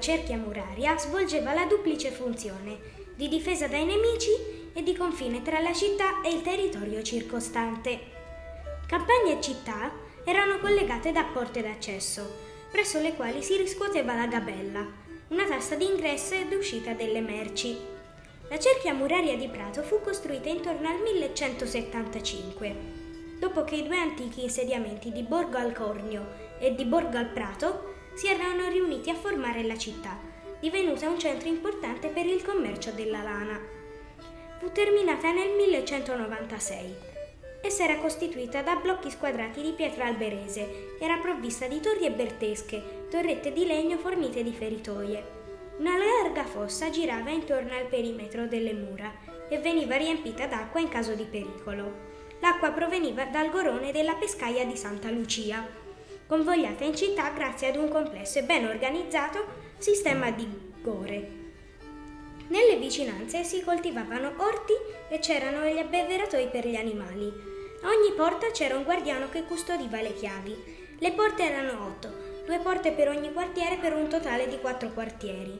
cerchia muraria svolgeva la duplice funzione di difesa dai nemici e di confine tra la città e il territorio circostante. Campagne e città erano collegate da porte d'accesso, presso le quali si riscuoteva la gabella, una tasta di ingresso ed uscita delle merci. La cerchia muraria di Prato fu costruita intorno al 1175, dopo che i due antichi insediamenti di Borgo al Cornio e di Borgo al Prato si erano riuniti a formare la città, divenuta un centro importante per il commercio della lana. Fu terminata nel 1196 Essa era costituita da blocchi squadrati di pietra alberese, era provvista di torri e bertesche, torrette di legno fornite di feritoie. Una larga fossa girava intorno al perimetro delle mura e veniva riempita d'acqua in caso di pericolo. L'acqua proveniva dal gorone della pescaia di Santa Lucia, convogliata in città grazie ad un complesso e ben organizzato sistema di gore. Nelle vicinanze si coltivavano orti e c'erano gli abbeveratoi per gli animali. A ogni porta c'era un guardiano che custodiva le chiavi. Le porte erano otto, due porte per ogni quartiere per un totale di quattro quartieri,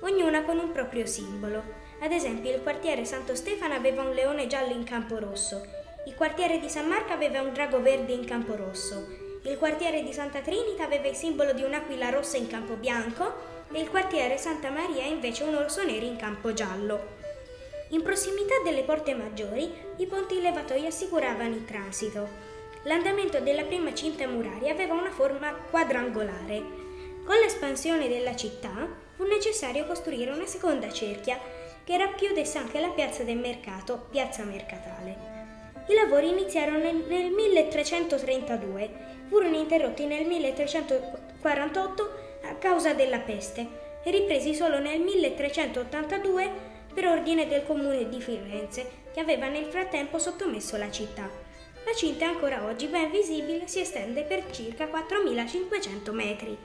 ognuna con un proprio simbolo. Ad esempio, il quartiere Santo Stefano aveva un leone giallo in campo rosso, il quartiere di San Marco aveva un drago verde in campo rosso, il quartiere di Santa Trinita aveva il simbolo di un'aquila rossa in campo bianco e il quartiere Santa Maria invece un orso nero in campo giallo. In prossimità delle porte maggiori, i ponti levatoi assicuravano il transito. L'andamento della prima cinta muraria aveva una forma quadrangolare. Con l'espansione della città fu necessario costruire una seconda cerchia che racchiudesse anche la piazza del mercato, piazza mercatale. I lavori iniziarono nel, nel 1332, furono interrotti nel 1348 a causa della peste e ripresi solo nel 1382 per ordine del comune di Firenze, che aveva nel frattempo sottomesso la città. La cinta ancora oggi ben visibile si estende per circa 4500 metri.